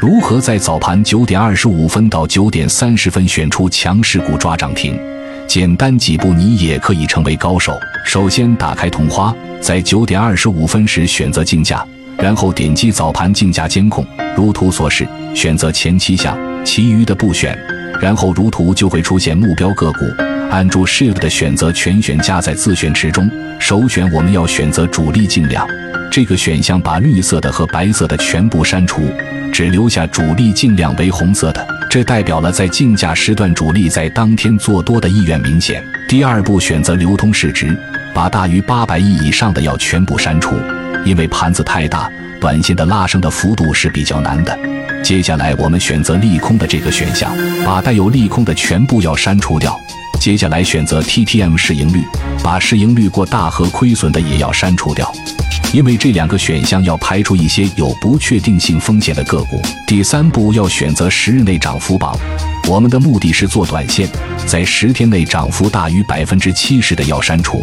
如何在早盘九点二十五分到九点三十分选出强势股抓涨停？简单几步，你也可以成为高手。首先，打开同花，在九点二十五分时选择竞价，然后点击早盘竞价监控，如图所示，选择前七项，其余的不选。然后如图就会出现目标个股，按住 Shift 的选择全选加在自选池中，首选我们要选择主力净量这个选项，把绿色的和白色的全部删除，只留下主力净量为红色的，这代表了在竞价时段主力在当天做多的意愿明显。第二步，选择流通市值，把大于八百亿以上的要全部删除，因为盘子太大，短线的拉升的幅度是比较难的。接下来我们选择利空的这个选项，把带有利空的全部要删除掉。接下来选择 TTM 市盈率，把市盈率过大和亏损的也要删除掉，因为这两个选项要排除一些有不确定性风险的个股。第三步要选择十日内涨幅榜，我们的目的是做短线，在十天内涨幅大于百分之七十的要删除。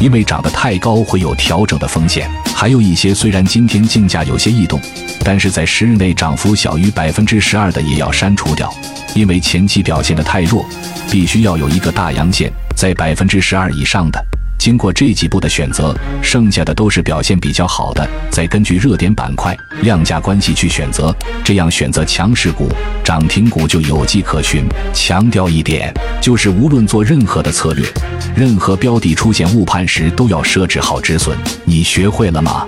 因为涨得太高会有调整的风险，还有一些虽然今天竞价有些异动，但是在十日内涨幅小于百分之十二的也要删除掉，因为前期表现的太弱，必须要有一个大阳线在百分之十二以上的。经过这几步的选择，剩下的都是表现比较好的，再根据热点板块、量价关系去选择，这样选择强势股、涨停股就有迹可循。强调一点，就是无论做任何的策略，任何标的出现误判时，都要设置好止损。你学会了吗？